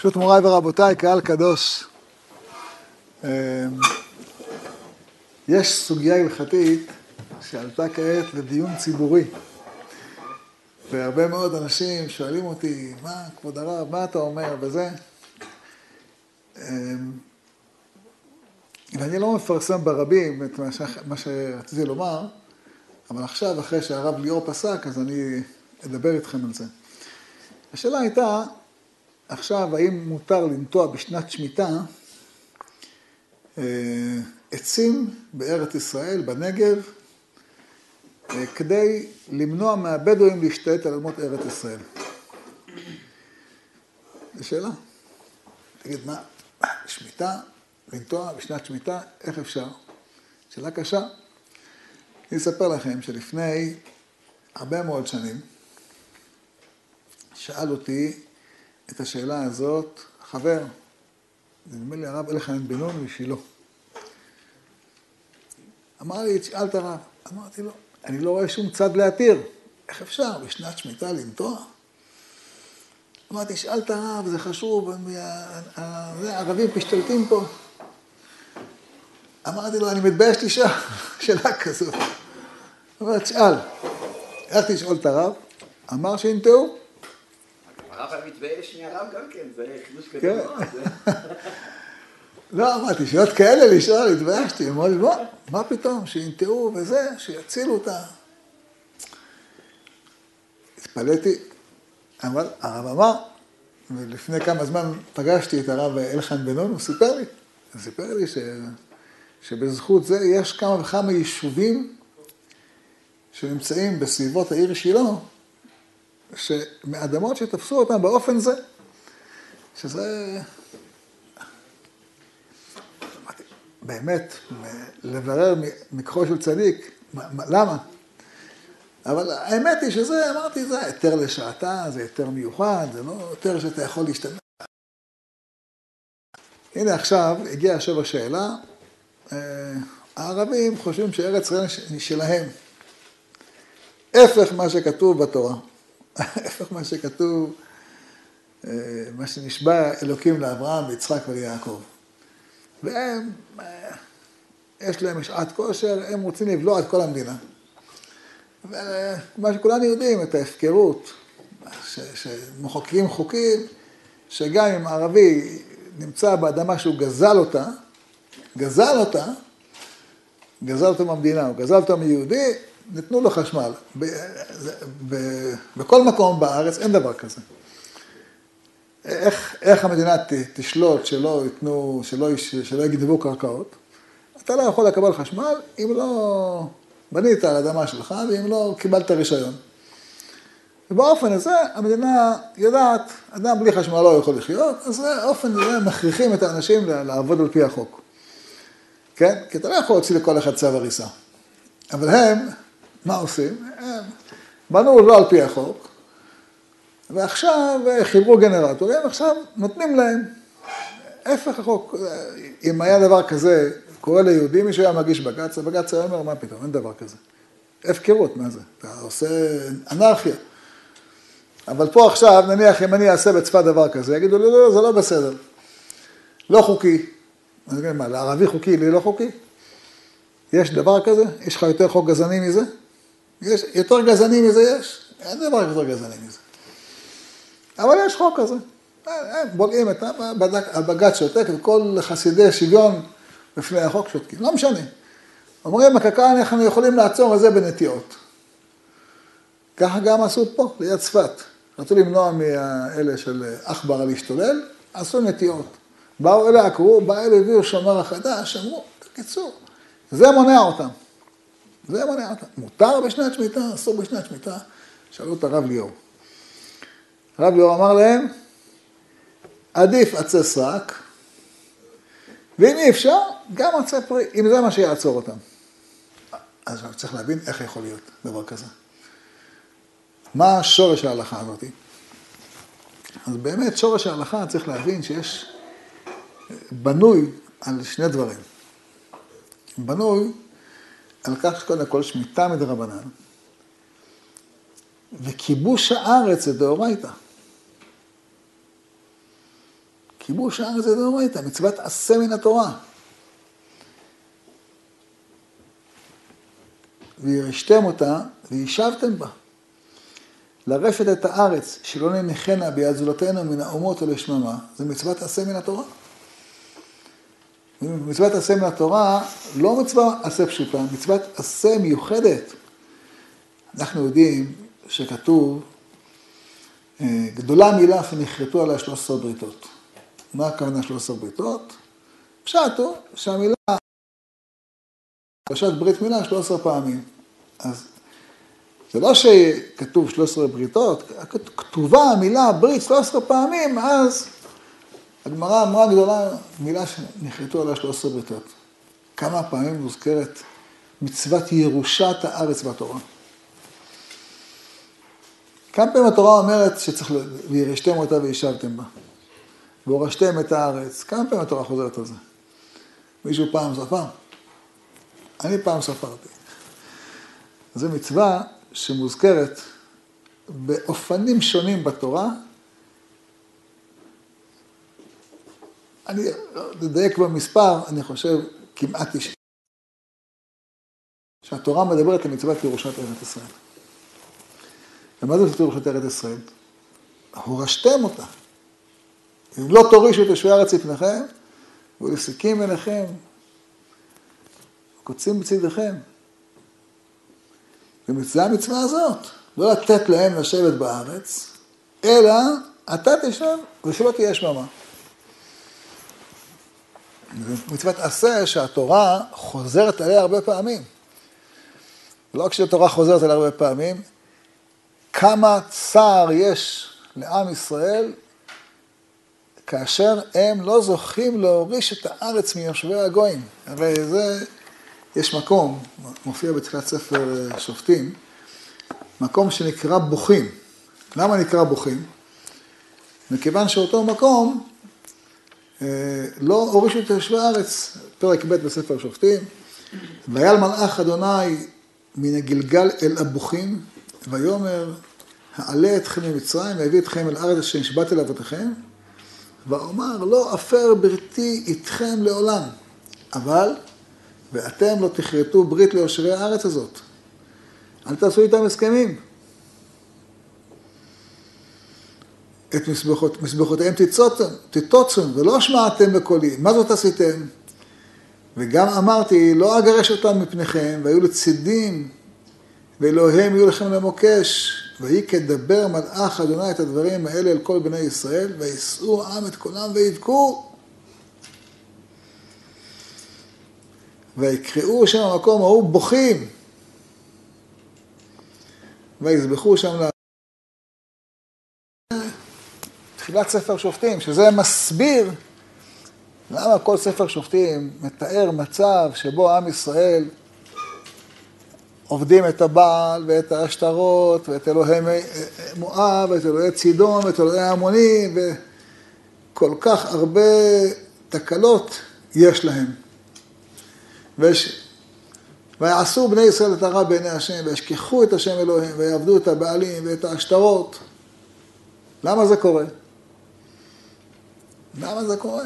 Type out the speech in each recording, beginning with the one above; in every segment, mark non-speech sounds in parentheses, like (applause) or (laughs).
פשוט מוריי ורבותיי, קהל קדוש. אמ, יש סוגיה הלכתית שעלתה כעת לדיון ציבורי. והרבה מאוד אנשים שואלים אותי, מה, כבוד הרב, מה אתה אומר וזה? אמ, ואני לא מפרסם ברבים את מה שרציתי לומר, אבל עכשיו, אחרי שהרב ליאור פסק, אז אני אדבר איתכם על זה. השאלה הייתה, עכשיו, האם מותר לנטוע בשנת שמיטה אה, עצים בארץ ישראל, בנגב, אה, כדי למנוע מהבדואים להשתלט על אדמות ארץ ישראל? זו שאלה. תגיד, מה, שמיטה, לנטוע בשנת שמיטה, איך אפשר? שאלה קשה. אני אספר לכם שלפני הרבה מאוד שנים, שאל אותי את השאלה הזאת חבר, נדמה לי הרב אלחנן בן נון משילה. אמר לי, תשאל את הרב. אמרתי לו, אני לא רואה שום צד להתיר. איך אפשר בשנת שמיטה לנטוע? אמרתי, תשאל את הרב, זה חשוב, הערבים משתלטים פה. אמרתי לו, אני מתבייש לשאול (laughs) שאלה כזאת. אמר, תשאל. הלכתי לשאול את הרב, אמר שינטעו. הרב היה מתבייש מהרב גם כן, זה חידוש גדול מאוד. (laughs) לא, אמרתי, שאלות כאלה לשאול, התביישתי, אמרו לי, בוא, מה פתאום, שינטעו וזה, שיצילו אותה. התפלאתי, אבל הרב אמר, ולפני כמה זמן פגשתי את הרב אלחן בן נון, הוא סיפר לי, הוא סיפר לי ש... שבזכות זה יש כמה וכמה יישובים שנמצאים בסביבות העיר שילה, שמאדמות שתפסו אותם באופן זה, שזה באמת, לברר מכחו של צדיק, למה? אבל האמת היא שזה, אמרתי, זה היתר לשעתה, זה היתר מיוחד, זה לא היתר שאתה יכול להשתמש. הנה עכשיו הגיעה עכשיו השאלה, אה, הערבים חושבים שארץ ישראל היא שלהם. הפך מה שכתוב בתורה. הפך (laughs) מה שכתוב, אה, מה שנשבע אלוקים לאברהם, ליצחק וליעקב. והם, אה, יש להם שעת כושר, הם רוצים לבלוע את כל המדינה. ומה שכולנו יודעים, את ההפקרות, שמחוקקים חוקים, שגם אם ערבי נמצא באדמה שהוא גזל אותה, גזל אותה, גזל אותה מהמדינה, הוא גזל אותה מיהודי, נתנו לו חשמל. ב, ב, בכל מקום בארץ אין דבר כזה. איך, איך המדינה ת, תשלוט שלא ייתנו, שלא, שלא יגנבו קרקעות? אתה לא יכול לקבל חשמל אם לא בנית על אדמה שלך ואם לא קיבלת רישיון. ובאופן הזה המדינה יודעת, אדם בלי חשמל לא יכול לחיות, אז באופן הזה מכריחים את האנשים לעבוד על פי החוק. כן? כי אתה לא יכול להוציא לכל אחד צו הריסה. אבל הם, מה עושים? בנו לא על פי החוק, ועכשיו חיברו גנרטורים, עכשיו נותנים להם. ההפך החוק, אם היה דבר כזה, קורה ליהודי, מישהו היה מגיש בג"ץ, הבג"ץ היה אומר, מה פתאום, אין דבר כזה. הפקרות, מה זה? אתה עושה אנרכיה. אבל פה עכשיו, נניח אם אני אעשה בצפת דבר כזה, יגידו לי, לא, לא, זה לא בסדר. לא חוקי. אז מה, לערבי חוקי, לי לא חוקי? יש דבר כזה? יש לך יותר חוק גזעני מזה? יש, יותר גזעני מזה יש? אין דבר יותר גזעני מזה. אבל יש חוק כזה. בולעים את הבג"ץ שותק, וכל חסידי שוויון בפני החוק שותקים. לא משנה. אומרים, הקק"ל, אנחנו יכולים לעצור את זה בנטיעות. ככה גם עשו פה, ליד צפת. רצו למנוע מאלה של עכברה להשתולל, עשו נטיעות. באו אלה, עקרו, בא אלה, הביאו שומר החדש, אמרו, בקיצור, זה מונע אותם. זה מונע אותם. מותר בשנת שמיטה, אסור בשנת שמיטה. שאלו את הרב ליאור. הרב ליאור אמר להם, עדיף עצי סרק, ואם אי אפשר, גם עצי פרי, אם זה מה שיעצור אותם. אז צריך להבין איך יכול להיות דבר כזה. מה שורש ההלכה הזאת? אז באמת שורש ההלכה צריך להבין שיש, בנוי על שני דברים. בנוי על כך שקודם כל שמיטה מדרבנן, וכיבוש הארץ זה דאורייתא. כיבוש הארץ זה דאורייתא, מצוות עשה מן התורה. וירשתם אותה וישבתם בה. לרשת את הארץ, שלא ננחנה ביד זולתנו מן האומות ולשממה, זה מצוות עשה מן התורה. מצוות עשה מן התורה, לא מצווה עשה פשוטה, מצוות עשה מיוחדת. אנחנו יודעים שכתוב, אה, גדולה מילה שנכרתו עליה 13 בריתות. מה הכוונה 13 בריתות? פשט הוא שהמילה, פרשת ברית מילה 13 פעמים. אז זה לא שכתוב 13 בריתות, כתובה המילה ברית 13 פעמים, אז הגמרא אמרה גדולה מילה שנחרטו עליה 13 בריתות. כמה פעמים מוזכרת מצוות ירושת הארץ בתורה. כמה פעמים התורה אומרת שצריך, וירשתם אותה וישבתם בה. והורשתם את הארץ. כמה פעמים התורה חוזרת על זה? מישהו פעם ספר? אני פעם ספרתי. זו מצווה שמוזכרת באופנים שונים בתורה. אני אדייק במספר, אני חושב כמעט תשעים. שהתורה מדברת על מצוות ירושת ארץ ישראל. ומה זה מצוות ירושת ארץ ישראל? הורשתם אותה. אם לא תורישו את יושבי הארץ לפניכם, ולסיקים אליכם, קוצים בצדכם. ומצווה המצווה הזאת, לא לתת להם לשבת בארץ, אלא אתה תשב ושלא תהיה שממה. מצוות עשה שהתורה חוזרת עליה הרבה פעמים. לא רק שהתורה חוזרת עליה הרבה פעמים, כמה צער יש לעם ישראל כאשר הם לא זוכים להוריש את הארץ מיושבי הגויים. הרי זה, יש מקום, מופיע בתחילת ספר אה, שופטים, מקום שנקרא בוכים. למה נקרא בוכים? מכיוון שאותו מקום לא הורישו את יושבי הארץ, פרק ב' בספר שופטים, ויעל מלאך אדוני מן הגלגל אל הבוכים, ויאמר, העלה אתכם ממצרים והביא אתכם אל הארץ אשר נשבעתי לאבותיכם, ואומר, לא אפר בריתי איתכם לעולם, אבל, ואתם לא תכרתו ברית ליושבי הארץ הזאת. אל תעשו איתם הסכמים. את מזבחות, מזבחותיהם תתוצון, ולא שמעתם בקולי. מה זאת עשיתם? וגם אמרתי, לא אגרש אותם מפניכם, והיו לצידים, ואלוהיהם יהיו לכם למוקש. ויהי כדבר מלאך אדוני את הדברים האלה אל כל בני ישראל, וישאו העם את קולם ויבכו. ויקראו שם המקום ההוא בוכים. ויזבחו שם ל... תחילת ספר שופטים, שזה מסביר למה כל ספר שופטים מתאר מצב שבו עם ישראל עובדים את הבעל ואת השטרות ואת אלוהי מואב ואת אלוהי צידון ואת אלוהי המונים וכל כך הרבה תקלות יש להם. ויש... ויעשו בני ישראל את הרע בעיני השם וישכחו את השם אלוהים ויעבדו את הבעלים ואת השטרות. למה זה קורה? למה זה קורה?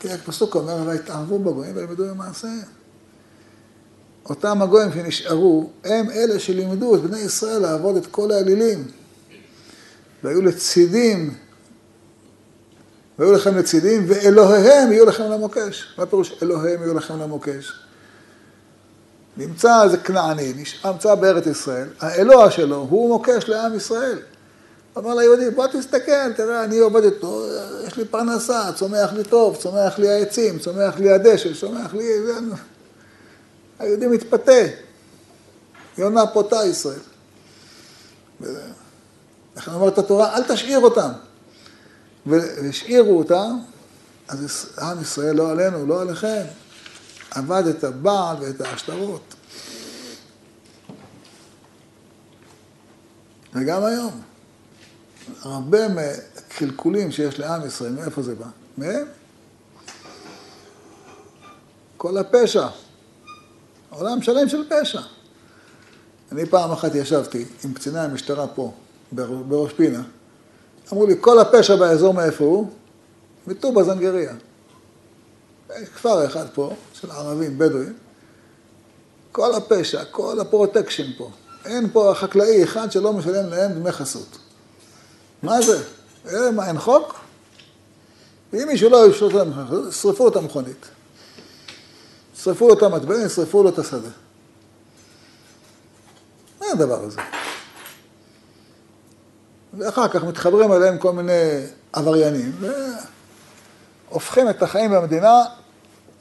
כי הפסוק אומר, ויתערבו בגויים וילמדו במעשיהם. אותם הגויים שנשארו, הם אלה שלימדו את בני ישראל לעבוד את כל האלילים. והיו לצידים, והיו לכם לצידים, ואלוהיהם יהיו לכם למוקש. מה פירוש אלוהיהם יהיו לכם למוקש? נמצא איזה כנעני, נמצא בארץ ישראל, האלוה שלו הוא מוקש לעם ישראל. אמר ליהודי, בוא תסתכל, תראה, אני עובד איתו, יש לי פרנסה, צומח לי טוב, צומח לי העצים, צומח לי הדשא, צומח לי... היהודי מתפתה. יונה פותה ישראל. לכן אומרת התורה, אל תשאיר אותם. והשאירו אותם, אז עם ישראל לא עלינו, לא עליכם. עבד את הבעל ואת העשתרות. וגם היום, הרבה מהקלקולים שיש לעם ישראל, מאיפה זה בא? מהם? כל הפשע. עולם שלם של פשע. אני פעם אחת ישבתי עם קציני המשטרה פה, בראש פינה. אמרו לי, כל הפשע באזור מאיפה הוא? מטובא זנגריה. כפר אחד פה, של ערבים בדואים. כל הפשע, כל הפרוטקשן פה. אין פה חקלאי אחד שלא משלם להם דמי חסות. מה זה? אה, מה, אין חוק? ואם מישהו לא ישלוט להם, שרפו את המכונית. שרפו לו את המטבע, שרפו לו את השדה. מה הדבר הזה? ואחר כך מתחברים אליהם כל מיני עבריינים, והופכים את החיים במדינה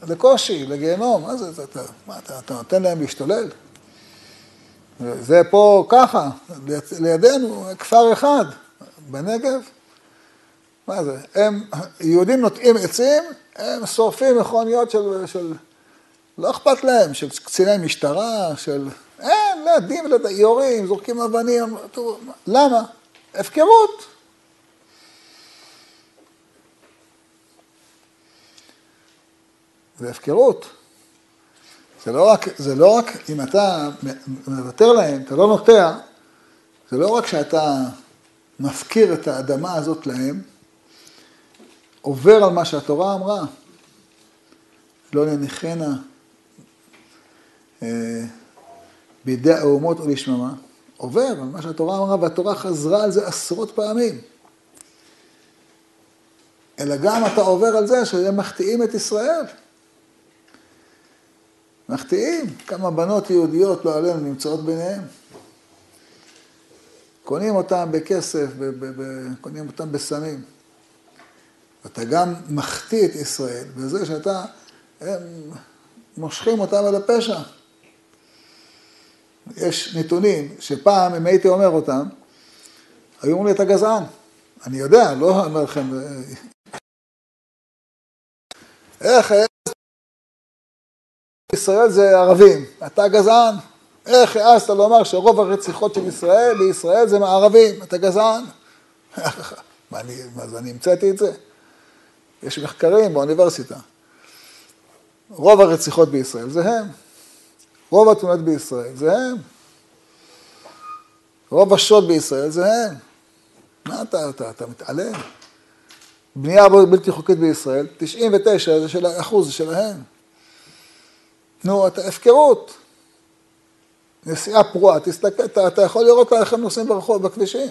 לקושי, לגיהנום. מה זה, אתה, מה, אתה, אתה נותן להם להשתולל? זה פה ככה, לידינו, כפר אחד בנגב. מה זה? הם, יהודים נוטעים עצים, הם שורפים מכוניות של, של... לא אכפת להם, של קציני משטרה, של... אין, לידים, יורים, זורקים אבנים. למה? הפקרות. זה הפקרות. זה לא רק, זה לא רק אם אתה מוותר להם, אתה לא נוטע, זה לא רק שאתה מפקיר את האדמה הזאת להם, עובר על מה שהתורה אמרה. לא נניחנה אה, בידי האומות או לשממה, עובר על מה שהתורה אמרה, והתורה חזרה על זה עשרות פעמים. אלא גם אתה עובר על זה שהם מחטיאים את ישראל. מחטיאים. כמה בנות יהודיות, לא עלינו, נמצאות ביניהם. קונים אותם בכסף, קונים אותם בסמים. אתה גם מחטיא את ישראל בזה שאתה, הם מושכים אותם על הפשע. יש נתונים שפעם, אם הייתי אומר אותם, היו אומרים לי, אתה גזען. אני יודע, לא אומר לכם... איך ישראל זה ערבים, אתה גזען. איך העזת לומר שרוב הרציחות של ישראל בישראל זה מערבים, אתה גזען? (laughs) מה, אני, מה זה, אני המצאתי את זה? יש מחקרים באוניברסיטה. רוב הרציחות בישראל זה הם. רוב התאונות בישראל זה הם. רוב השוד בישראל זה הם. מה אתה, אתה, אתה מתעלם? בנייה בלתי חוקית בישראל, 99 זה של, אחוז זה שלהם. נו, אתה הפקרות. נסיעה פרועה, תסתכל, אתה, אתה יכול לראות איך הם נוסעים ברחוב, בכבישים.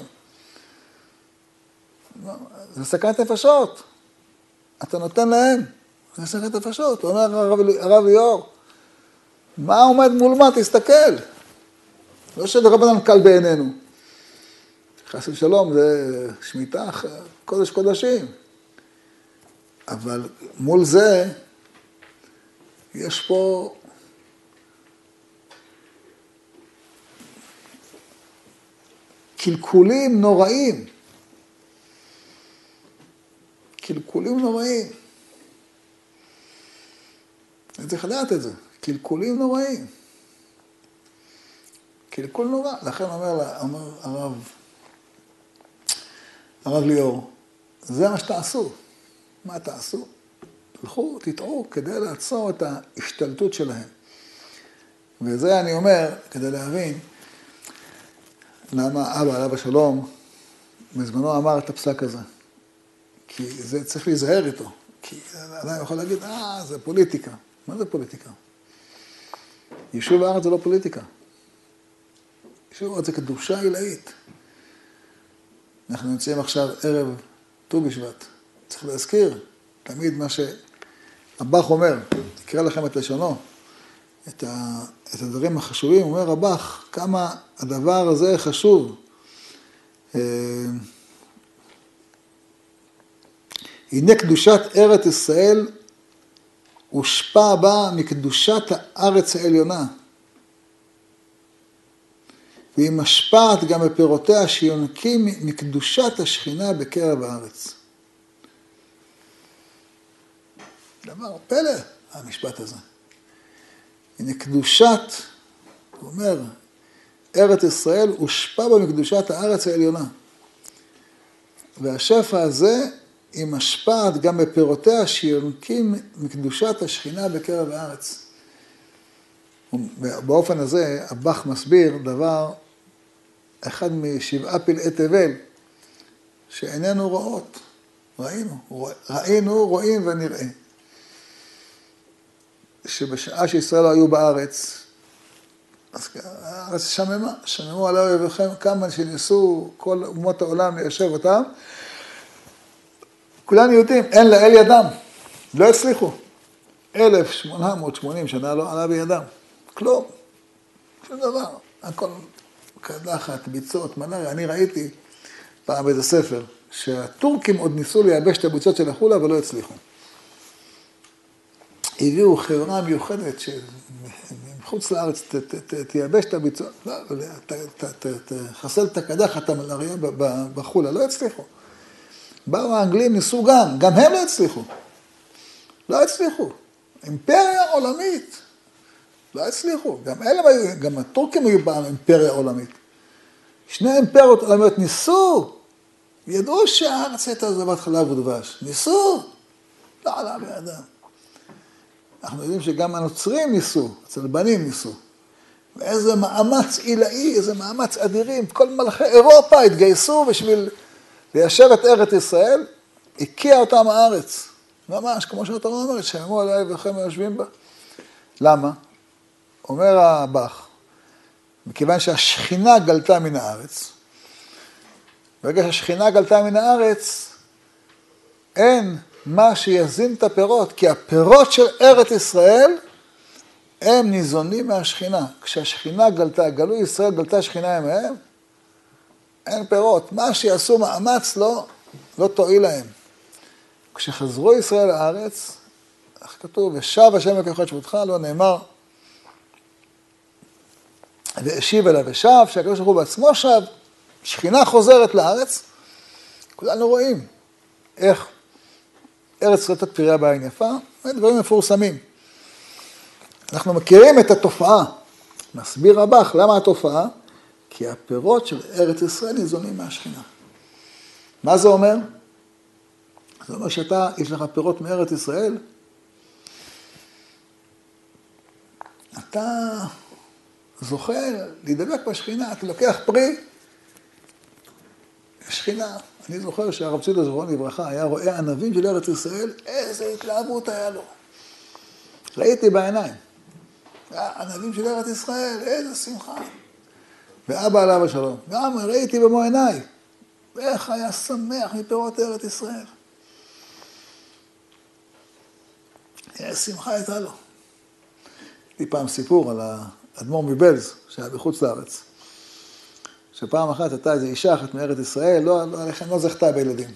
זה סכנת נפשות. אתה נותן להם, זה סכנת נפשות. אומר הרב, הרב ליאור, מה עומד מול מה? תסתכל. לא שרבנן קל בעינינו. חס ושלום, זה שמיטה, קודש קודשים. אבל מול זה, יש פה קלקולים נוראים. קלקולים נוראים. אני צריך לדעת את זה. קלקולים נוראים. קלקול נורא. לכן אומר, אומר הרב, הרב ליאור, זה מה שתעשו. מה תעשו? תלכו, תטעו כדי לעצור את ההשתלטות שלהם. וזה אני אומר, כדי להבין למה אבא, עליו השלום, בזמנו אמר את הפסק הזה. כי זה צריך להיזהר איתו. כי אדם יכול להגיד, אה, זה פוליטיקה. מה זה פוליטיקה? יישוב הארץ זה לא פוליטיקה. יישוב הארץ זה קדושה עילאית. אנחנו נמצאים עכשיו ערב ט"ו בשבט. צריך להזכיר תמיד מה שהבח אומר, אקרא לכם את לשונו, את, ה, את הדברים החשובים, אומר הבח, כמה הדבר הזה חשוב. אה, הנה קדושת ארץ ישראל הושפע בה מקדושת הארץ העליונה. והיא משפעת גם בפירותיה שיונקים מקדושת השכינה בקרב הארץ. דבר פלא, המשפט הזה. הנה קדושת, הוא אומר, ארץ ישראל הושפע בה מקדושת הארץ העליונה. והשפע הזה היא משפעת גם בפירותיה שיונקים מקדושת השכינה בקרב הארץ. באופן הזה הבח מסביר דבר, אחד משבעה פלאי תבל, שאיננו רואות. ראינו, ראינו, רואים ונראה. שבשעה שישראל לא היו בארץ, אז הארץ שממה, שממו עלי אויביכם כמה שניסו כל אומות העולם ליישב אותם. כולנו יודעים, אין לאל ידם, לא הצליחו. 1880 שנה לא עלה בידם, כלום, שום דבר, הכל קדחת, ביצות, מלאריה. אני ראיתי פעם באיזה ספר, שהטורקים עוד ניסו לייבש את הביצות של החולה ולא הצליחו. הביאו חברה מיוחדת שמחוץ לארץ תייבש את הביצוע, לא, תחסל את הקדחת המלאריה בחולה, לא הצליחו. באו האנגלים, ניסו גם, גם הם לא הצליחו. לא הצליחו. אימפריה עולמית. לא הצליחו. גם אלה היו, גם הטורקים היו פעם אימפריה עולמית. שני אימפריות עולמיות ניסו, ידעו שהארץ הייתה זבת חלב ודבש. ניסו, לא עלה בידם. אנחנו יודעים שגם הנוצרים ניסו, הצלבנים ניסו. ואיזה מאמץ עילאי, איזה מאמץ אדירים. כל מלכי אירופה התגייסו בשביל ליישב את ארץ ישראל, הקיע אותם הארץ. ממש, כמו שהתורה אומרת, שיאמרו עליי וכם היושבים בה. למה? אומר הבח, מכיוון שהשכינה גלתה מן הארץ, ברגע שהשכינה גלתה מן הארץ, אין מה שיזין את הפירות, כי הפירות של ארץ ישראל הם ניזונים מהשכינה. כשהשכינה גלתה, גלו ישראל, גלתה שכינה ימיהם, אין פירות. מה שיעשו מאמץ לא, לא תועיל להם. כשחזרו ישראל לארץ, איך כתוב, ושב השם לקחת שבותך, לא נאמר, והשיב אליו ושב, שהקדוש ברוך הוא בעצמו שב, שכינה חוזרת לארץ, כולנו רואים איך ארץ רטת פריה בעין יפה, דברים מפורסמים. אנחנו מכירים את התופעה. מסביר רבך, למה התופעה? כי הפירות של ארץ ישראל ניזונים מהשכינה. מה זה אומר? זה אומר שאתה, יש לך פירות מארץ ישראל, אתה זוכה להידבק בשכינה, אתה לוקח פרי, שכינה. אני זוכר שהרב צידה זכרונו לברכה היה רואה ענבים של ארץ ישראל, איזה התלהבות היה לו. ראיתי בעיניים. ענבים של ארץ ישראל, איזה שמחה. ואבא עליו השלום, גם ראיתי במו עיניי, איך היה שמח מפירות ארץ ישראל. איזה שמחה הייתה לו. לי פעם סיפור על האדמו"ר מבלז, שהיה בחוץ לארץ. שפעם אחת הייתה איזו אישה אחת מארץ ישראל, לא, לא, לא זכתה בילדים.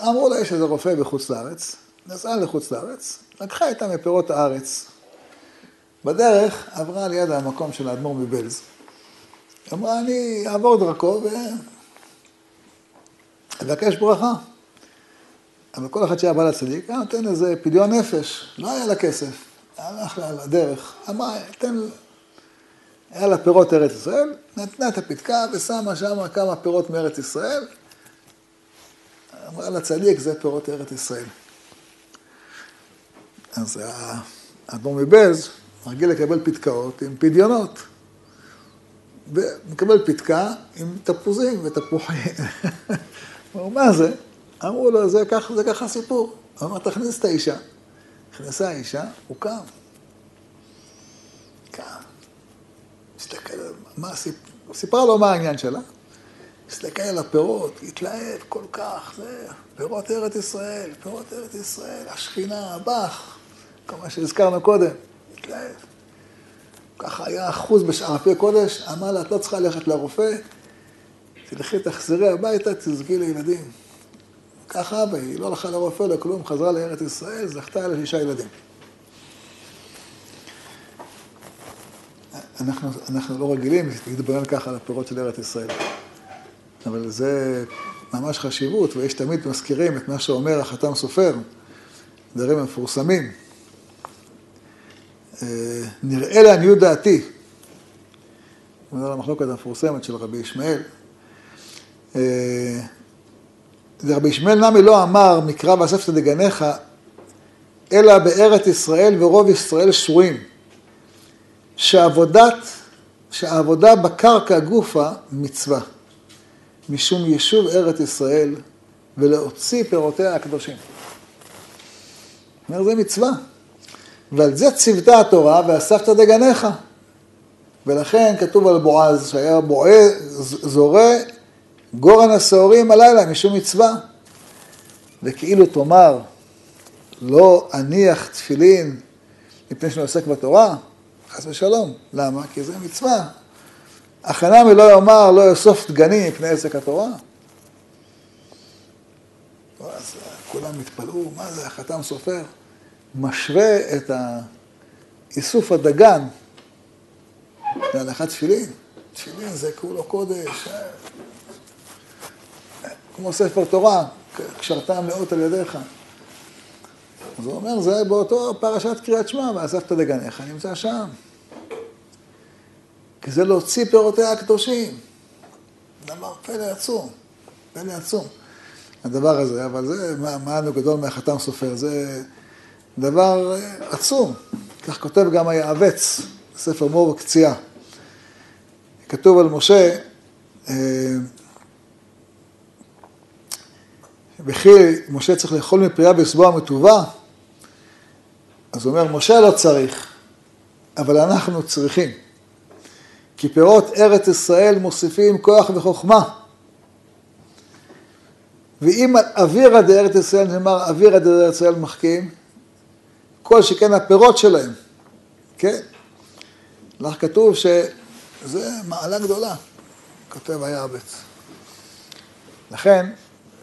ואמרו לה, יש איזה רופא בחוץ לארץ, נסעה לחוץ לארץ, לקחה איתה מפירות הארץ. בדרך עברה ליד המקום של האדמו"ר מבלז. אמרה, אני אעבור דרכו ואבקש ברכה. אבל כל אחד שהיה בא לצדיק, היה נותן איזה פדיון נפש, לא היה לה כסף. הלך לה לדרך, אמרה, תן, היה לה פירות ארץ ישראל, נתנה את הפתקה ושמה שם כמה פירות מארץ ישראל, אמרה לצדיק, זה פירות ארץ ישראל. אז האדמו"ר מבז רגיל לקבל פתקאות עם פדיונות. ומקבל פתקה עם תפוזים ותפוחים. (laughs) אמרו, מה זה? אמרו לו, זה ככה, זה ככה סיפור. הוא אמר, תכניס את האישה. נכנסה האישה, הוא קם. קם. מסתכל על מה הסיפור, הוא סיפר לו מה העניין שלה. הסתכל על הפירות, התלהב כל כך, זה פירות ארץ ישראל, פירות ארץ ישראל, השכינה, הבח, כל מה שהזכרנו קודם, התלהב. ככה היה אחוז בשערפי קודש, אמר לה, את לא צריכה ללכת לרופא, תלכי, תחזרי הביתה, תזכי לילדים. ככה, והיא לא הלכה לרופא, לא כלום, חזרה לארץ ישראל, זכתה לשישה ילדים. אנחנו, אנחנו לא רגילים להתבונן ככה על הפירות של ארץ ישראל. אבל זה ממש חשיבות, ויש תמיד מזכירים את מה שאומר החתם סופר, דברים מפורסמים. אה, נראה לעניות דעתי, הוא אומר למחלוקת המפורסמת של רבי ישמעאל, אה, רבי ישמעאל נמי לא אמר מקרא ואספת דגניך, אלא בארץ ישראל ורוב ישראל שרויים. שעבודת, שהעבודה בקרקע גופה מצווה. משום יישוב ארץ ישראל ולהוציא פירותיה הקדושים. זה מצווה. ועל זה ציוותה התורה, ואספת דגניך. ולכן כתוב על בועז, שהיה בועז, זורה גורן השעורים הלילה, משום מצווה. וכאילו תאמר, לא אניח תפילין מפני שאני עוסק בתורה, חס ושלום. למה? כי זה מצווה. החנמי לא יאמר, לא יאסוף דגנים מפני עסק התורה. אז כולם התפלאו, מה זה, החתם סופר? משווה את איסוף הדגן להנחת תפילין. תפילין זה כולו קודש, כמו ספר תורה, קשרתם לאות על ידיך. אז הוא אומר, זה באותו פרשת קריאת שמע, ואספת דגניך, נמצא שם. כי זה להוציא פירותיה הקדושים. דבר פלא עצום, פלא עצום. הדבר הזה, אבל זה מען גדול מהחתם סופר, זה דבר עצום. כך כותב גם היעבץ, ספר מור וקציעה. כתוב על משה, אה, וכי משה צריך לאכול מפרייה ולשבוע מטובה, אז הוא אומר, משה לא צריך, אבל אנחנו צריכים. כי פירות ארץ ישראל מוסיפים כוח וחוכמה. ואם אווירא דארץ ישראל נאמר אווירא דארץ ישראל מחכים, כל שכן הפירות שלהם, כן? לך כתוב שזה מעלה גדולה, כותב היעבץ. לכן,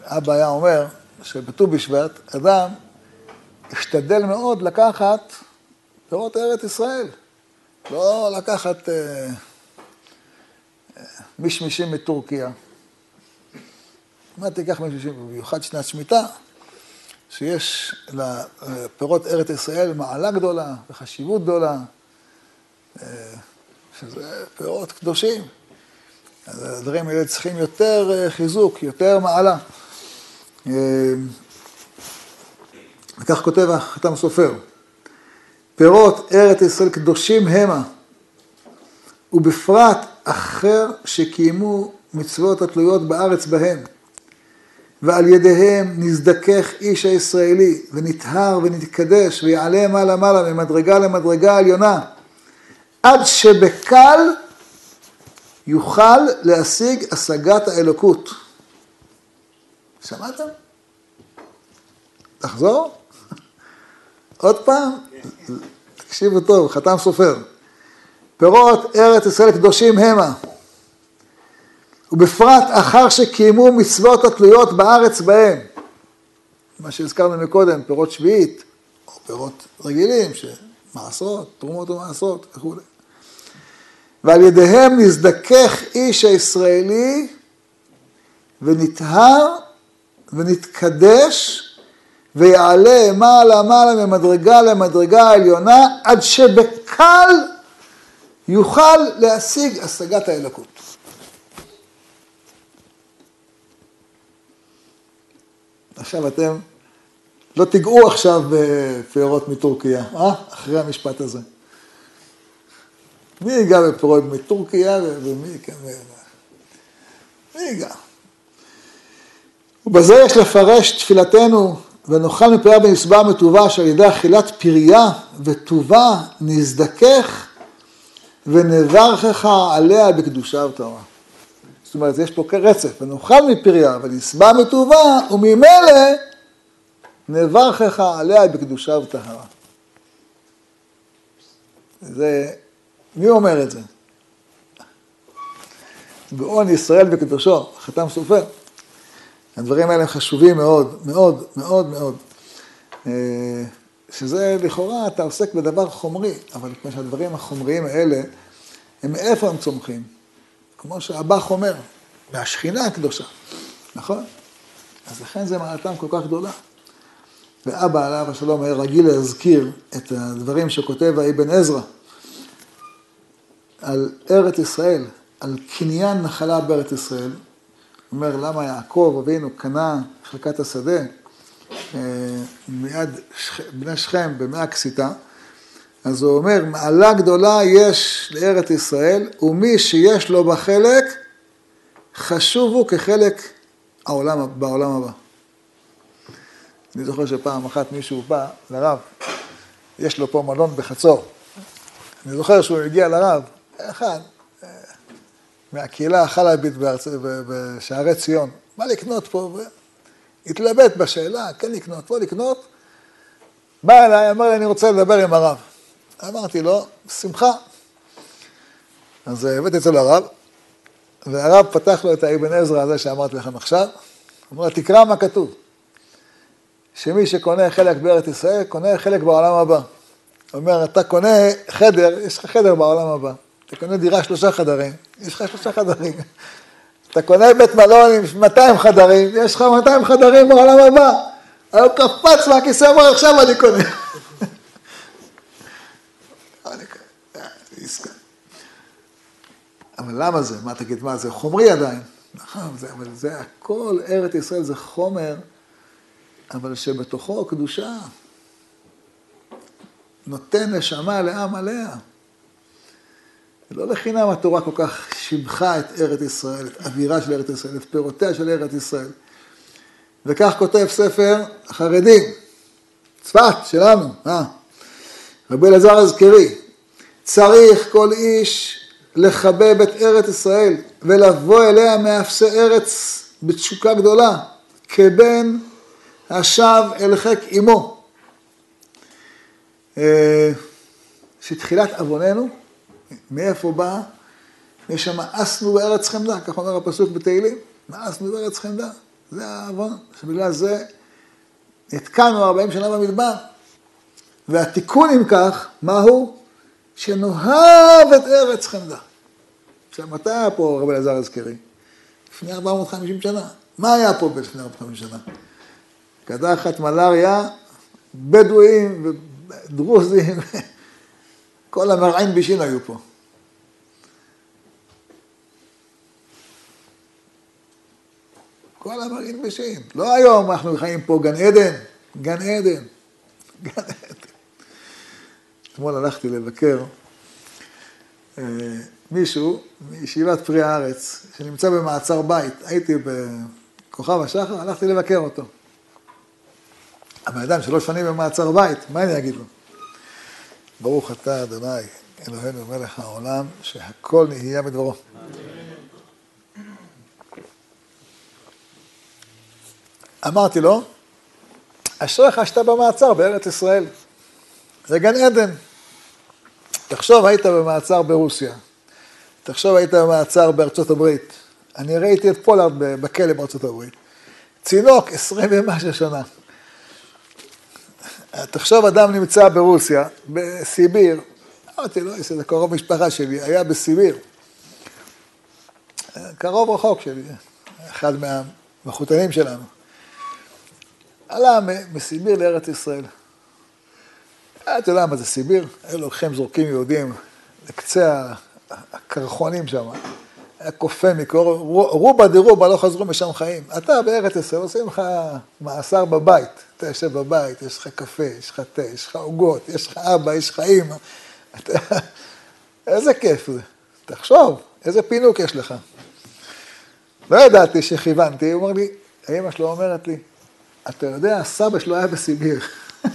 אבא היה אומר שבט"ו בשבט, אדם השתדל מאוד לקחת פירות ארץ ישראל, לא לקחת אה, אה, מישמישים מטורקיה. מה תיקח מישמישים, במיוחד שנת שמיטה, שיש לפירות ארץ ישראל מעלה גדולה וחשיבות גדולה, אה, שזה פירות קדושים. הדברים האלה צריכים יותר אה, חיזוק, יותר מעלה. אה, וכך כותב החתם סופר, פירות ארץ ישראל קדושים המה, ובפרט אחר שקיימו מצוות התלויות בארץ בהם, ועל ידיהם נזדכך איש הישראלי, ונטהר ונתקדש, ויעלה מעלה מעלה ממדרגה למדרגה עליונה, עד שבקל יוכל להשיג השגת האלוקות. שמעתם? תחזור? (laughs) עוד פעם? תקשיבו טוב, חתם סופר. פירות ארץ ישראל קדושים המה. ובפרט אחר שקיימו מצוות התלויות בארץ בהם. מה שהזכרנו מקודם, פירות שביעית, או פירות רגילים, שמעשרות, תרומות ומעשרות וכולי. ועל ידיהם נזדכך איש הישראלי ונטהר ונתקדש ויעלה מעלה מעלה ממדרגה למדרגה העליונה עד שבקל יוכל להשיג השגת האלוקות. עכשיו אתם לא תיגעו עכשיו בפירות מטורקיה, אה? אחרי המשפט הזה. מי ייגע בפירות מטורקיה ומי כן... מי ייגע? ובזה יש לפרש תפילתנו ונאכל מפריה בנסבה מטובה שעל ידי אכילת פריה וטובה נזדכך ונברכך עליה בקדושה וטהרה. זאת אומרת, יש פה רצף, ונאכל מפריה ונסבה מטובה וממילא נברכך עליה בקדושה וטהרה. זה, מי אומר את זה? גאון ישראל וקדושו, חתם סופר. הדברים האלה חשובים מאוד, מאוד, מאוד מאוד. אה, שזה לכאורה, אתה עוסק בדבר חומרי, אבל כמו שהדברים החומריים האלה, הם מאיפה הם צומחים? כמו שהבח אומר, מהשכינה הקדושה, נכון? אז לכן זה מעלתם כל כך גדולה. ואבא עליו השלום היה רגיל להזכיר את הדברים שכותב האבן עזרא על ארץ ישראל, על קניין נחלה בארץ ישראל, אומר למה יעקב אבינו קנה חלקת השדה אה, מיד בני שכם במאה כסיתה, אז הוא אומר, מעלה גדולה יש לארץ ישראל, ומי שיש לו בה חלק, חשוב הוא כחלק העולם, בעולם הבא. אני זוכר שפעם אחת מישהו בא לרב, יש לו פה מלון בחצור. אני זוכר שהוא הגיע לרב, אחד, מהקהילה החלבית בשערי ציון, בא לקנות פה, והתלבט בשאלה, כן לקנות, לא לקנות. בא אליי, אמר לי, אני רוצה לדבר עם הרב. אמרתי לו, שמחה. אז הבאתי אצל הרב, והרב פתח לו את האבן עזרא הזה שאמרתי לכם עכשיו, אמר לו, תקרא מה כתוב. שמי שקונה חלק בארץ ישראל, קונה חלק בעולם הבא. אומר, אתה קונה חדר, יש לך חדר בעולם הבא. אתה קונה דירה שלושה חדרים, יש לך שלושה חדרים. אתה קונה בית מלון עם 200 חדרים, יש לך 200 חדרים בעולם הבא. הוא קפץ מהכיסא, אמר, עכשיו אני קונה. אבל למה זה? מה תגיד, מה זה חומרי עדיין? נכון, זה, אבל זה הכל, ארץ ישראל זה חומר, אבל שבתוכו קדושה. נותן נשמה לעם עליה. לא לחינם התורה כל כך שיבחה את ארץ ישראל, את אווירה של ארץ ישראל, את פירותיה של ארץ ישראל. וכך כותב ספר החרדים, צפת שלנו, אה? רבי אלעזר הזכרי, צריך כל איש לחבב את ארץ ישראל ולבוא אליה מאפסי ארץ בתשוקה גדולה, כבן השב אל חיק אמו. אה, שתחילת עווננו, מאיפה בא? יש שם מאסנו בארץ חמדה, כך אומר הפסוק בתהילים, מאסנו בארץ חמדה. זה העוון, שבגלל זה נתקענו 40 שנה במדבר. והתיקון אם כך, מהו? שנאהב את ארץ חמדה. עכשיו, מתי היה פה רבי אלעזר הזכרי? לפני 450 שנה. מה היה פה לפני 450 שנה? קדחת מלאריה, בדואים ודרוזים, (laughs) כל המרעין בישין היו פה. כל המרעין בישין. לא היום אנחנו חיים פה גן עדן, גן עדן, (laughs) גן עדן. אתמול הלכתי לבקר אה, מישהו מישיבת פרי הארץ, שנמצא במעצר בית. הייתי בכוכב השחר, הלכתי לבקר אותו. הבן אדם שלוש שנים במעצר בית, מה אני אגיד לו? ברוך אתה, אדוני, אלוהינו מלך העולם, שהכל נהיה בדברו. אמרתי לו, אשריך שאתה במעצר בארץ ישראל. זה גן עדן. תחשוב, היית במעצר ברוסיה. תחשוב, היית במעצר בארצות הברית. אני ראיתי את פולארד בכלא בארצות הברית. צינוק, עשרים ומשהו שנה. תחשוב, אדם נמצא ברוסיה, בסיביר, אמרתי לו, זה קרוב משפחה שלי, היה בסיביר. קרוב רחוק שלי, אחד מהמחותנים שלנו. עלה מסיביר לארץ ישראל. אתה יודע מה זה סיביר? היו לוקחים, זורקים יהודים לקצה הקרחונים שם. היה כופה מקור, רובה דרובה לא חזרו משם חיים. אתה בארץ ישראל עושים לך מאסר בבית. אתה יושב בבית, יש לך קפה, יש לך תה, יש לך עוגות, יש לך אבא, יש לך אימא. אתה... איזה כיף זה. תחשוב, איזה פינוק יש לך. לא ידעתי שכיוונתי, הוא אמר לי, האמא שלו אומרת לי, אתה יודע, הסבא שלו היה בסיביר. (laughs)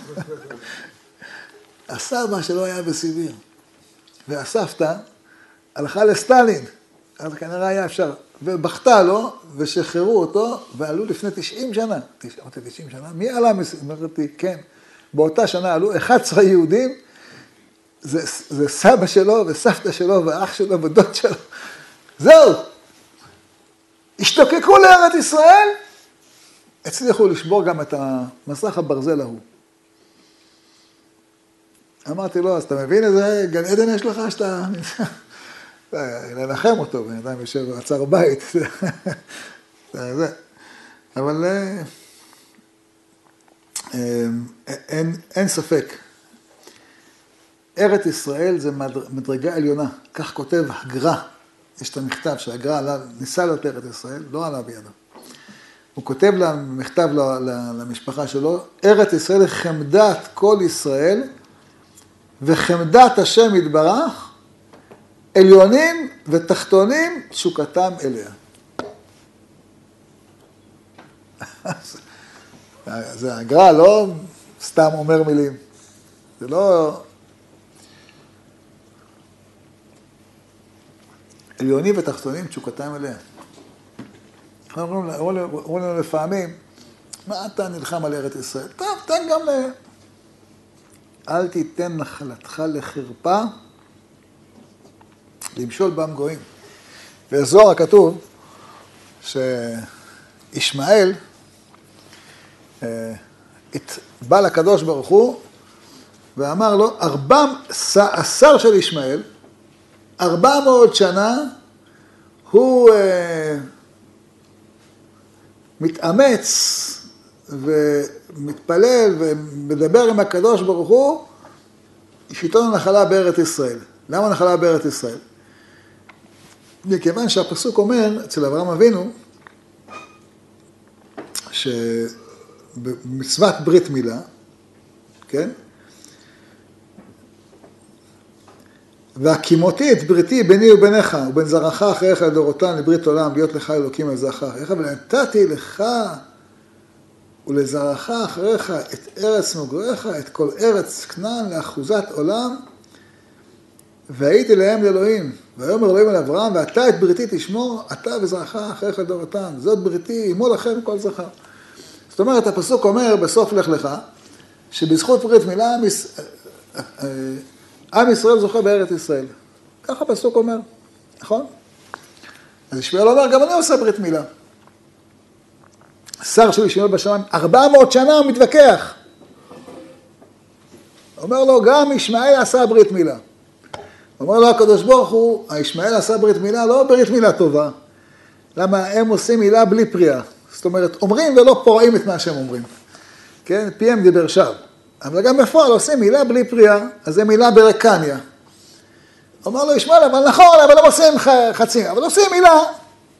הסבא שלו היה בסיביר. והסבתא הלכה לסטלין, אז כנראה היה אפשר, ובכתה לו, ושחררו אותו, ועלו לפני 90 שנה. אמרתי, 90 שנה? מי עלה? אמרתי, כן. באותה שנה עלו 11 יהודים, זה, זה סבא שלו, וסבתא שלו, ואח שלו, ודוד שלו. זהו. השתוקקו לארץ ישראל, הצליחו לשבור גם את המסך הברזל ההוא. אמרתי לו, אז אתה מבין איזה גן עדן יש לך שאתה... לנחם אותו, בן אדם יושב בעצר בית. אבל אה, אה, אין, ספק. ארץ ישראל זה מדרגה עליונה, כך כותב הגר"א, יש את המכתב שהגר"א ניסה להיות ארץ ישראל, לא עלה בידו. הוא כותב מכתב למשפחה שלו, ארץ ישראל היא חמדת כל ישראל וחמדת השם יתברך, עליונים ותחתונים תשוקתם אליה. (laughs) זה הגר"א לא סתם אומר מילים. זה לא... עליונים ותחתונים, תשוקתם מלאה. אומרים לנו לפעמים, מה אתה נלחם על ארץ ישראל? טוב, תן גם ל... אל תיתן נחלתך לחרפה, למשול בם גויים. בזוהר כתוב שישמעאל אה, בא לקדוש ברוך הוא ואמר לו, ארבע, השר של ישמעאל, ארבע מאות שנה הוא אה, מתאמץ ומתפלל ומדבר עם הקדוש ברוך הוא, שייתן נחלה בארץ ישראל. למה נחלה בארץ ישראל? מכיוון שהפסוק אומר אצל אברהם אבינו, שבמצוות ברית מילה, כן? והקימותי את בריתי ביני וביניך ובין זרעך אחריך לדורותן לברית עולם להיות לך אלוקים על זרעך אחריך ונתתי לך ולזרעך אחריך את ארץ מגוריך את כל ארץ כנען לאחוזת עולם והייתי להם לאלוהים ויאמר אלוהים אל אברהם ואתה את בריתי תשמור אתה וזרעך אחריך לדורותן זאת בריתי עמו לכם כל זכר זאת אומרת הפסוק אומר בסוף לך לך שבזכות ברית מילה עם ישראל זוכה בארץ ישראל. ככה הפסוק אומר, נכון? אז ישמעאל אומר, גם אני עושה ברית מילה. שר של ישמעאל בשמיים, ארבע מאות שנה הוא מתווכח. אומר לו, גם ישמעאל עשה ברית מילה. אומר לו הקדוש ברוך הוא, הישמעאל עשה ברית מילה, לא ברית מילה טובה. למה הם עושים מילה בלי פריאה. זאת אומרת, אומרים ולא פורעים את מה שהם אומרים. כן? פיהם דיבר שם. אבל גם בפועל עושים מילה בלי פריאה, אז זה מילה ברקניה. אמר לו ישמעאל, אבל נכון, אבל הם עושים חצי, אבל עושים מילה,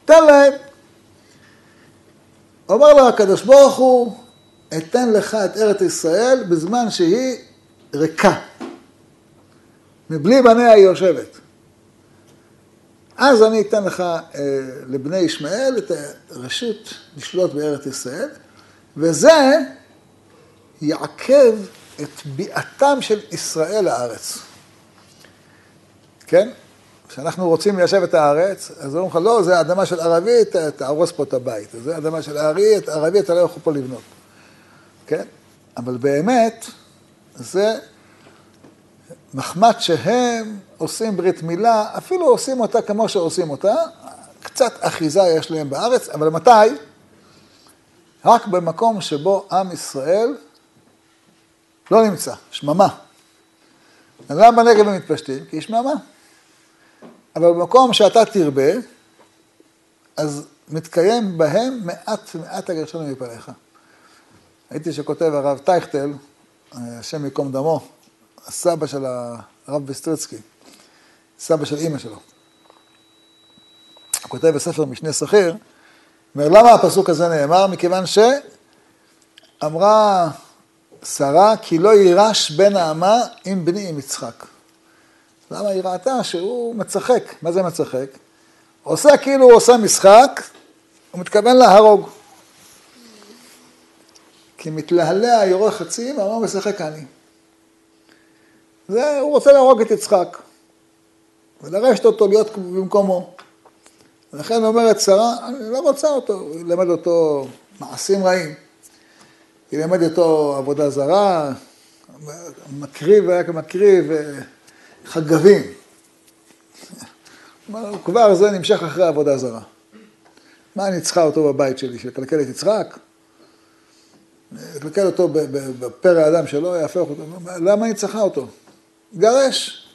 תן להם. אומר לו הקדוש ברוך הוא, אתן לך את ארץ ישראל בזמן שהיא ריקה. מבלי בניה היא יושבת. אז אני אתן לך, אה, לבני ישמעאל, את הרשות לשלוט בארץ ישראל, וזה יעכב את ביאתם של ישראל לארץ. כן? כשאנחנו רוצים ליישב את הארץ, אז אומרים לך, לא, זה אדמה של ערבי, תהרוס פה את הבית. זה אדמה של ערבי, ערבי אתה לא יכול פה לבנות. כן? אבל באמת, זה מחמד שהם עושים ברית מילה, אפילו עושים אותה כמו שעושים אותה, קצת אחיזה יש להם בארץ, אבל מתי? רק במקום שבו עם ישראל לא נמצא, שממה. למה בנגב הם מתפשטים? כי יש שממה. אבל במקום שאתה תרבה, אז מתקיים בהם מעט מעט הגרשנו מפניך. הייתי שכותב הרב טייכטל, השם ייקום דמו, הסבא של הרב ביסטריצקי, סבא של אימא שלו. הוא כותב בספר משנה שכיר, אומר, למה הפסוק הזה נאמר? מכיוון שאמרה שרה, כי לא יירש בן האמה עם בני עם יצחק. למה היא ראתה שהוא מצחק? מה זה מצחק? עושה כאילו הוא עושה משחק, הוא מתכוון להרוג. כי מתלהלע יורה חצים, אמר משחק אני. זה, הוא רוצה להרוג את יצחק, ולרשת אותו להיות במקומו. ולכן אומרת שרה, אני לא רוצה אותו, היא למד אותו מעשים רעים. היא לימד אותו עבודה זרה, מקריב, היה מקריב חגבים. כבר זה נמשך אחרי עבודה זרה. מה אני צריכה אותו בבית שלי, שלקלקל את יצחק? לקלקל אותו בפרא האדם שלו, יהפך אותו. למה אני צריכה אותו? גרש.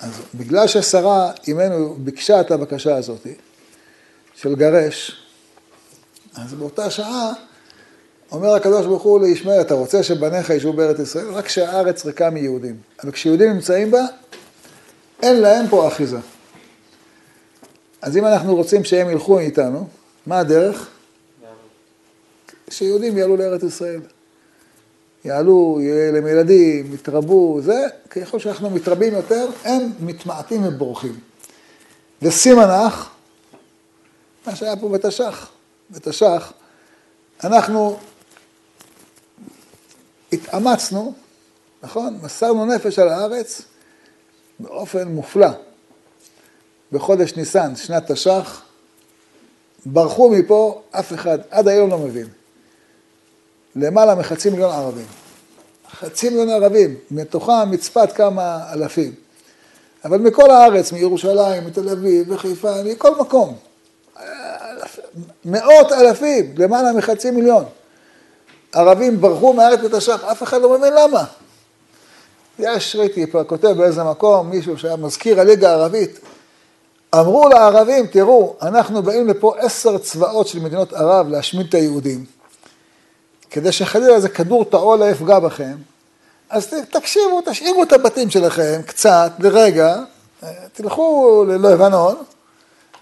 אז בגלל ששרה אימנו ביקשה את הבקשה הזאת של גרש, אז באותה שעה אומר הקדוש ברוך הוא לישמעאל, אתה רוצה שבניך ישבו בארץ ישראל? רק שהארץ ריקה מיהודים. אבל כשיהודים נמצאים בה, אין להם פה אחיזה. אז אם אנחנו רוצים שהם ילכו איתנו, מה הדרך? שיהודים יעלו לארץ ישראל. יעלו, יהיה להם ילדים, יתרבו, זה, ככל שאנחנו מתרבים יותר, הם מתמעטים ובורחים. וסימנך, מה שהיה פה בתש"ח, בתש"ח, אנחנו התאמצנו, נכון? מסרנו נפש על הארץ באופן מופלא. בחודש ניסן, שנת תש"ח, ברחו מפה, אף אחד עד היום לא מבין. למעלה מחצי מיליון ערבים. חצי מיליון ערבים, מתוכם מצפת כמה אלפים. אבל מכל הארץ, מירושלים, מתל אביב, וחיפה, מכל מקום. מאות אלפים, למעלה מחצי מיליון. ערבים ברחו מארץ בתש"ח, אף אחד לא מבין למה. יש, ראיתי פה, כותב באיזה מקום, מישהו שהיה מזכיר הליגה הערבית, אמרו לערבים, תראו, אנחנו באים לפה עשר צבאות של מדינות ערב להשמיד את היהודים, כדי שחלילה איזה כדור טהור לא יפגע בכם, אז תקשיבו, תשאירו את הבתים שלכם קצת, לרגע, תלכו ללבנון,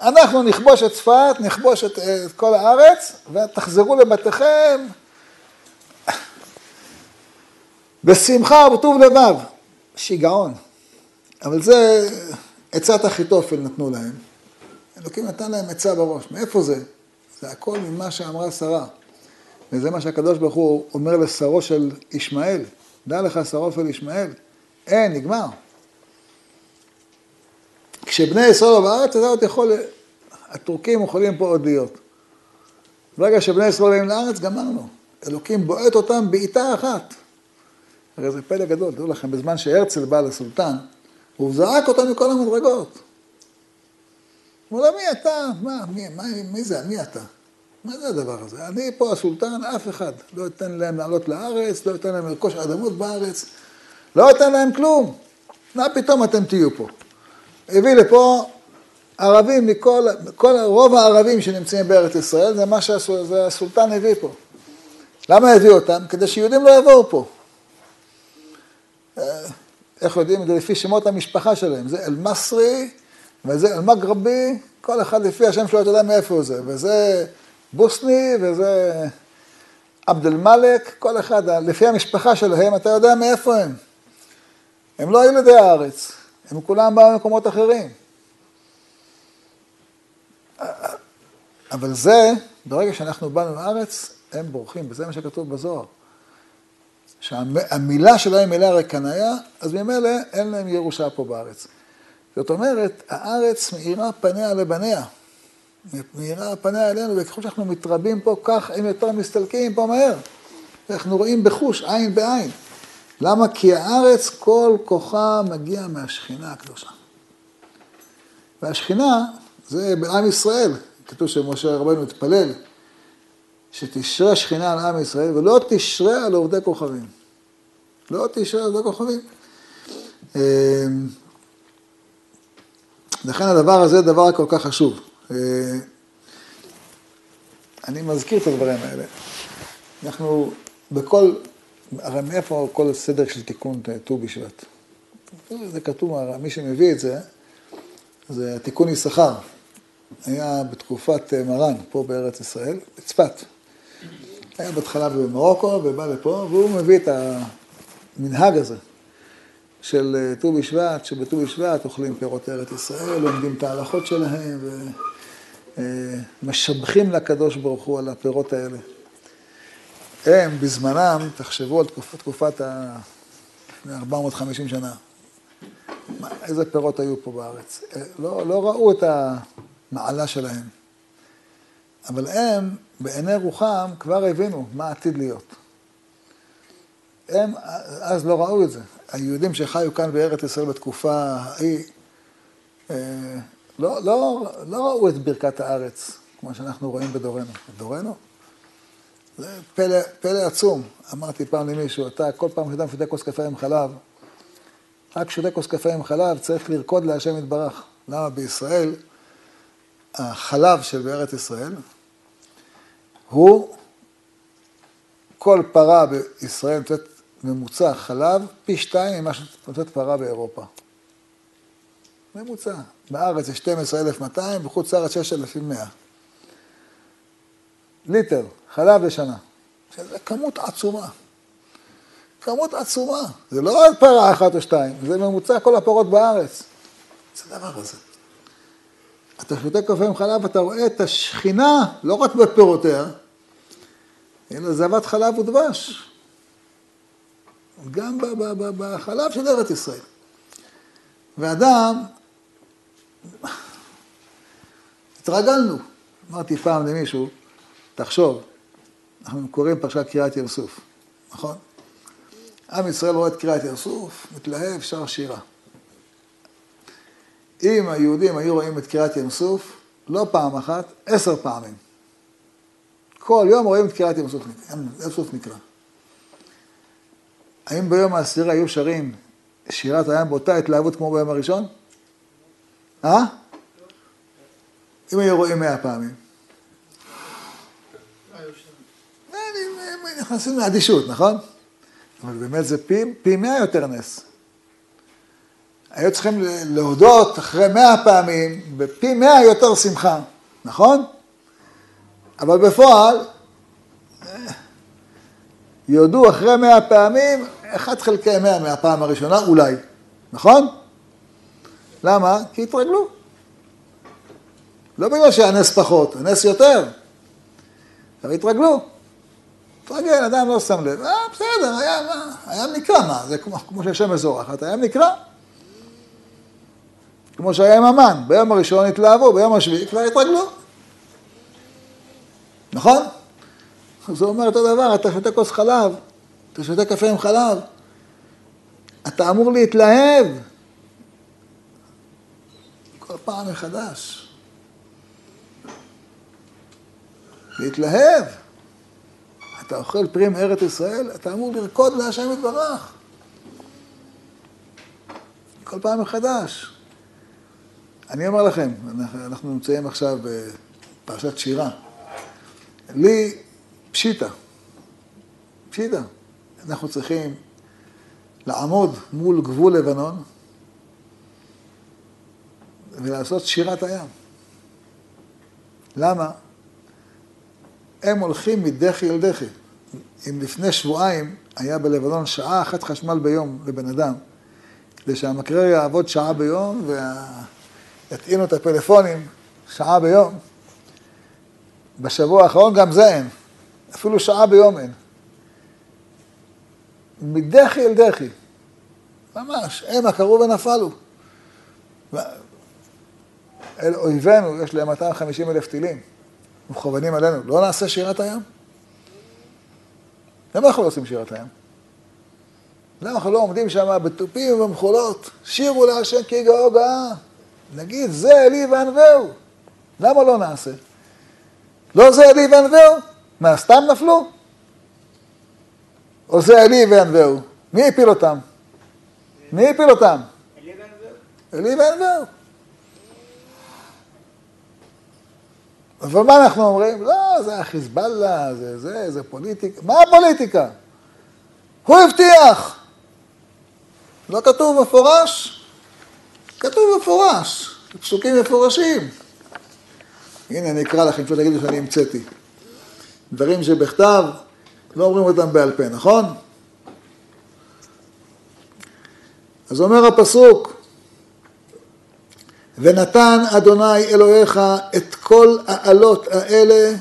אנחנו נכבוש את צפת, נכבוש את, את כל הארץ, ותחזרו לבתיכם בשמחה ובטוב לבב. שיגעון. אבל זה עצת אחיתופל נתנו להם. אלוקים נתן להם עצה בראש. מאיפה זה? זה הכל ממה שאמרה שרה. וזה מה שהקדוש ברוך הוא אומר לשרו של ישמעאל. דע לך שרו של ישמעאל. אין, נגמר. כשבני ישראל בארץ, אתה עוד יכול, הטורקים יכולים פה עוד להיות. ברגע שבני ישראל באים לארץ, גמרנו. אלוקים בועט אותם בעיטה אחת. הרי זה פלא גדול, תראו לכם, בזמן שהרצל בא לסולטן, הוא זרק אותם מכל המדרגות. הוא אומר לו, מי אתה? מה, מי, מה, מי זה? מי אתה? מה זה הדבר הזה? אני פה הסולטן, אף אחד. לא אתן להם לעלות לארץ, לא אתן להם לרכוש אדמות בארץ, לא אתן להם כלום. מה פתאום אתם תהיו פה? הביא לפה ערבים מכל, כל, רוב הערבים שנמצאים בארץ ישראל, זה מה שהסולטן הביא פה. למה הביא אותם? כדי שיהודים לא יבואו פה. אה, איך יודעים? זה לפי שמות המשפחה שלהם. זה אל-מסרי וזה אל-מגרבי, כל אחד לפי השם שלו, אתה יודע מאיפה זה. וזה בוסני וזה עבד אל-מלק, כל אחד, לפי המשפחה שלהם, אתה יודע מאיפה הם. הם לא ילידי הארץ, הם כולם באו ממקומות אחרים. אבל זה, ברגע שאנחנו באנו לארץ, הם בורחים, וזה מה שכתוב בזוהר. שהמילה שלהם מילה רקניה, אז ממילא אין להם ירושה פה בארץ. זאת אומרת, הארץ מאירה פניה לבניה. מאירה פניה אלינו, וככל שאנחנו מתרבים פה, כך הם יותר מסתלקים פה מהר. אנחנו רואים בחוש, עין בעין. למה? כי הארץ, כל כוחה מגיע מהשכינה הקדושה. והשכינה, זה בעם ישראל. כתוב שמשה רבנו התפלל, שתשרה שכינה על עם ישראל, ולא תשרה על עובדי כוכבים. לא תשרה על עובדי כוכבים. אמ, לכן הדבר הזה דבר כל כך חשוב. אה, אני מזכיר את הדברים האלה. אנחנו בכל, הרי מאיפה כל סדר של תיקון ט"ו בשבט? זה כתוב, מי שמביא את זה, זה תיקון יששכר. היה בתקופת אה, מרן, פה בארץ ישראל, בצפת. היה בהתחלה במרוקו ובא לפה, והוא מביא את המנהג הזה של אה, ט"ו בשבט, שבט"ו בשבט אוכלים פירות ארץ ישראל, לומדים את ההלכות שלהם ומשבחים אה, לקדוש ברוך הוא על הפירות האלה. הם בזמנם, תחשבו על תקופת, תקופת ה... לפני 450 שנה, מה, איזה פירות היו פה בארץ. לא, לא ראו את המעלה שלהם. אבל הם, בעיני רוחם, כבר הבינו מה עתיד להיות. הם אז לא ראו את זה. היהודים שחיו כאן בארץ ישראל בתקופה ההיא, אה, לא, לא, לא ראו את ברכת הארץ, כמו שאנחנו רואים בדורנו. בדורנו? זה פלא, פלא עצום. אמרתי פעם למישהו, אתה כל פעם שאתה מפתה כוס קפה עם חלב, רק שותה כוס קפה עם חלב, צריך לרקוד להשם יתברך. למה בישראל, החלב של בארץ ישראל, הוא, כל פרה בישראל נותנת ממוצע חלב פי שתיים ממה שנותנת פרה באירופה. ממוצע. בארץ זה 12,200, בחוץ לארץ 6,100. ליטר, חלב לשנה. שזה כמות עצומה. כמות עצומה. זה לא עוד פרה אחת או שתיים, זה ממוצע כל הפרות בארץ. זה הדבר הזה. אתה שותה קפה עם חלב, אתה רואה את השכינה, לא רק בפירותיה, אלא זבת חלב ודבש. גם בחלב של ארץ ישראל. ואדם, התרגלנו. אמרתי פעם למישהו, תחשוב, אנחנו קוראים פרשת קריאת ים סוף, נכון? עם ישראל רואה את קריאת ים סוף, מתלהב, שר שירה. אם היהודים היו רואים את קריאת ים סוף, לא פעם אחת, עשר פעמים. כל יום רואים את קריאת ים סוף, ים סוף נקרא. האם ביום העשירי היו שרים שירת הים באותה התלהבות כמו ביום הראשון? אה? אם היו רואים מאה פעמים. נכנסים לאדישות, נכון? אבל באמת זה פי, מאה יותר נס. היו צריכים להודות אחרי מאה פעמים, בפי מאה יותר שמחה, נכון? אבל בפועל, יודו אחרי מאה פעמים, אחד חלקי מאה מהפעם הראשונה, אולי, נכון? למה? כי התרגלו. לא בגלל שהנס פחות, הנס יותר. אבל התרגלו. התרגל, אדם לא שם לב. אה, בסדר, היה, היה נקרא, מה? זה כמו, כמו שהשם מזורחת, היה נקרא. כמו שהיה עם המן, ביום הראשון התלהבו, ביום השביעי כבר התרגלו. נכון? זה אומר אותו דבר, אתה שותה כוס חלב, אתה שותה קפה עם חלב, אתה אמור להתלהב כל פעם מחדש. להתלהב. אתה אוכל פרי מארץ ישראל, אתה אמור לרקוד להשם יתברך. כל פעם מחדש. אני אומר לכם, אנחנו נמצאים עכשיו בפרשת שירה. לי פשיטה, פשיטה. אנחנו צריכים לעמוד מול גבול לבנון ולעשות שירת הים. למה? הם הולכים מדחי אל דחי. אם לפני שבועיים היה בלבנון שעה אחת חשמל ביום לבן אדם, כדי שהמקרר יעבוד שעה ביום ויטעינו את הפלאפונים שעה ביום, בשבוע האחרון גם זה אין. אפילו שעה ביום אין. מדחי אל דחי. ממש, המה קראו ונפלו. אל אויבינו, יש להם 250 אלף טילים, מכוונים עלינו. לא נעשה שירת הים? למה אנחנו לא עושים שירת הים? למה אנחנו לא עומדים שם בתופים ובמחולות? שירו להשם כי גאו גאה. נגיד, זה אלי וענווהו. למה לא נעשה? לא זה אלי וענווהו? מה, סתם נפלו? או זה אלי וענווהו? מי הפיל אותם? מי הפיל אותם? אלי וענווהו. אבל מה אנחנו אומרים? לא, זה החיזבאללה, זה זה, זה פוליטיקה. מה הפוליטיקה? הוא הבטיח. לא כתוב מפורש? כתוב מפורש, פסוקים מפורשים. הנה, אני אקרא לכם, שלא תגידו שאני המצאתי. דברים שבכתב, לא אומרים אותם בעל פה, נכון? אז אומר הפסוק, ונתן אדוני אלוהיך את כל העלות האלה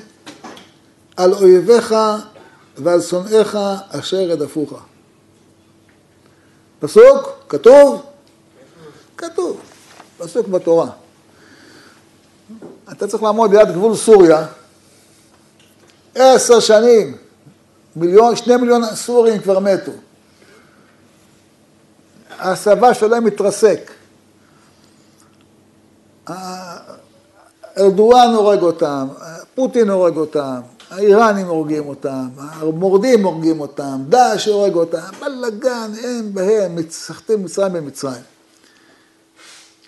על אויביך ועל שונאיך אשר ידפוך. פסוק? כתוב? כתוב. פסוק בתורה. אתה צריך לעמוד ליד גבול סוריה, עשר שנים, מיליון, שני מיליון סורים כבר מתו. הצבא שלהם מתרסק. ארדואן הורג אותם, פוטין הורג אותם, האיראנים הורגים אותם, המורדים הורגים אותם, דאעש הורג אותם, בלאגן, הם בהם, סחטים מצרים במצרים.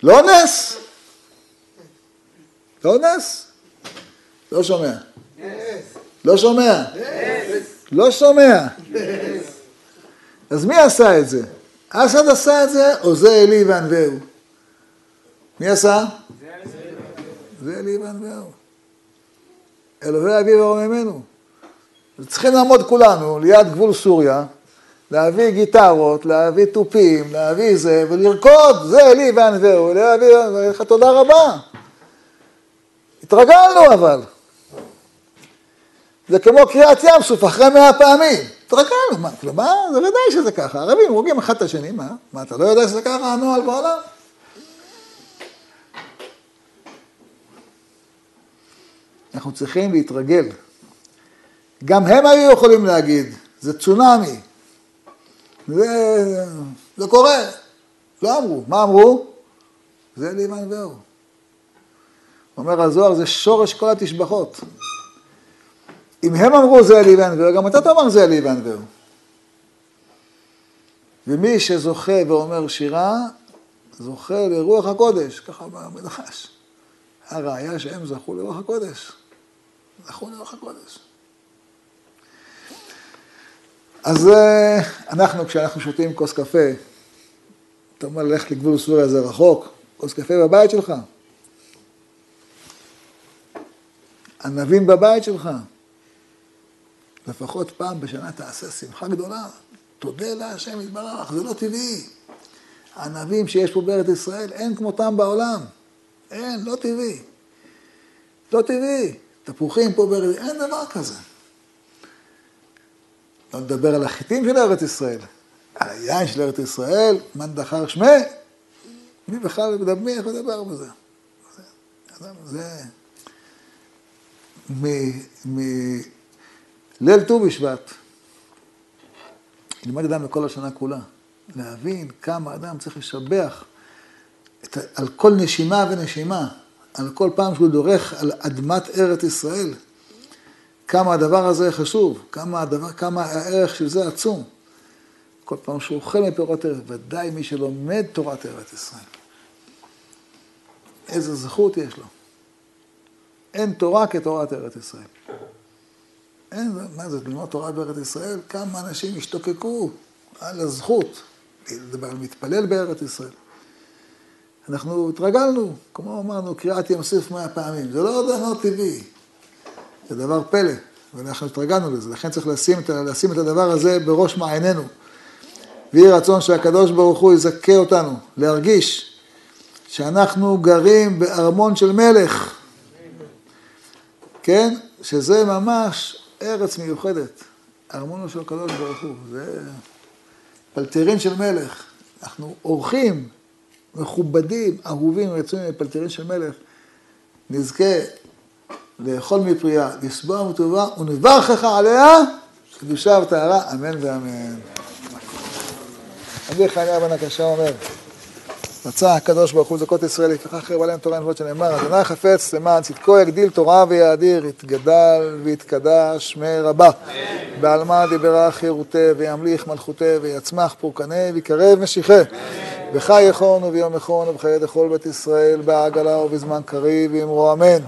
לא נס? לא נס? לא שומע. לא שומע. לא שומע. אז מי עשה את זה? אסד עשה את זה, או זה אלי וענווהו? מי עשה? זה אלי וענווהו. אלוהי אביו ורוממנו. צריכים לעמוד כולנו ליד גבול סוריה, להביא גיטרות, להביא תופים, להביא זה, ולרקוד, זה אלי וענווהו, להביא לך תודה רבה. התרגלנו אבל. זה כמו קריעת ים סוף אחרי מאה פעמים. התרגלנו, מה, כלומר, זה ודאי שזה ככה. ערבים הורגים אחד את השני, מה? מה, אתה לא יודע שזה ככה הנוהל בעולם? אנחנו צריכים להתרגל. גם הם היו יכולים להגיד, זה צונאמי. זה, זה קורה. לא אמרו. מה אמרו? זה לימן ואור. אומר הזוהר, זה שורש כל התשבחות. אם הם אמרו זה אלי ואנבר, גם אתה תאמר זה אלי ואנבר. ומי שזוכה ואומר שירה, זוכה לרוח הקודש, ככה במדרש. הראיה שהם זכו לרוח הקודש. זכו לרוח הקודש. אז אה, אנחנו, כשאנחנו שותים כוס קפה, אתה אומר ללכת לגבול סוריה זה רחוק, כוס קפה בבית שלך. ענבים בבית שלך. לפחות פעם בשנה תעשה שמחה גדולה. תודה להשם יתברך, זה לא טבעי. הענבים שיש פה בארץ ישראל, אין כמותם בעולם. אין, לא טבעי. לא טבעי. תפוחים פה בארץ, אין דבר כזה. לא נדבר על החיטים של ארץ ישראל, על היין של ארץ ישראל, מן דחר שמי, מי בכלל מדבר, איך מדבר בזה? זה... מליל ט"ו בשבט, ילמד אדם לכל השנה כולה, להבין כמה אדם צריך לשבח את, על כל נשימה ונשימה, על כל פעם שהוא דורך על אדמת ארץ ישראל. כמה הדבר הזה חשוב, כמה, הדבר, כמה הערך של זה עצום. כל פעם שהוא אוכל מפירות ארץ, ודאי מי שלומד תורת ארץ ישראל. איזה זכות יש לו. אין תורה כתורת ארץ ישראל. אין, מה זה, ללמוד תורה בארץ ישראל? כמה אנשים השתוקקו על הזכות לדבר על מתפלל בארץ ישראל. אנחנו התרגלנו, כמו אמרנו, קריאת ים סוף מאה פעמים. זה לא דבר טבעי. זה דבר פלא, ואנחנו התרגלנו לזה, לכן צריך לשים את, לשים את הדבר הזה בראש מעיינינו. ויהי רצון שהקדוש ברוך הוא יזכה אותנו, להרגיש שאנחנו גרים בארמון של מלך, כן? שזה ממש ארץ מיוחדת, ארמונו של הקדוש ברוך הוא, זה פלטרין של מלך. אנחנו אורחים, מכובדים, אהובים, רצויים מפלטרין של מלך. נזכה לאכול מפרייה, לשבוע מטובה, ונברכך עליה, קדושה וטהרה, אמן ואמן. רבי חניה בן הקשה אומר, רצה הקדוש ברוך הוא זכות ישראל, לפיכך חרב עליהם תורה נבואות שנאמר, אדוני חפץ למען צדקו יגדיל תורה ויאדיר, יתגדל ויתקדש שמי רבה. דיברה חירותי וימליך מלכותי ויצמח פורקני ויקרב משיחי. בחי יכון וביום יכון ובחיי דכל בית ישראל בעגלה ובזמן קריב ואמרו אמן.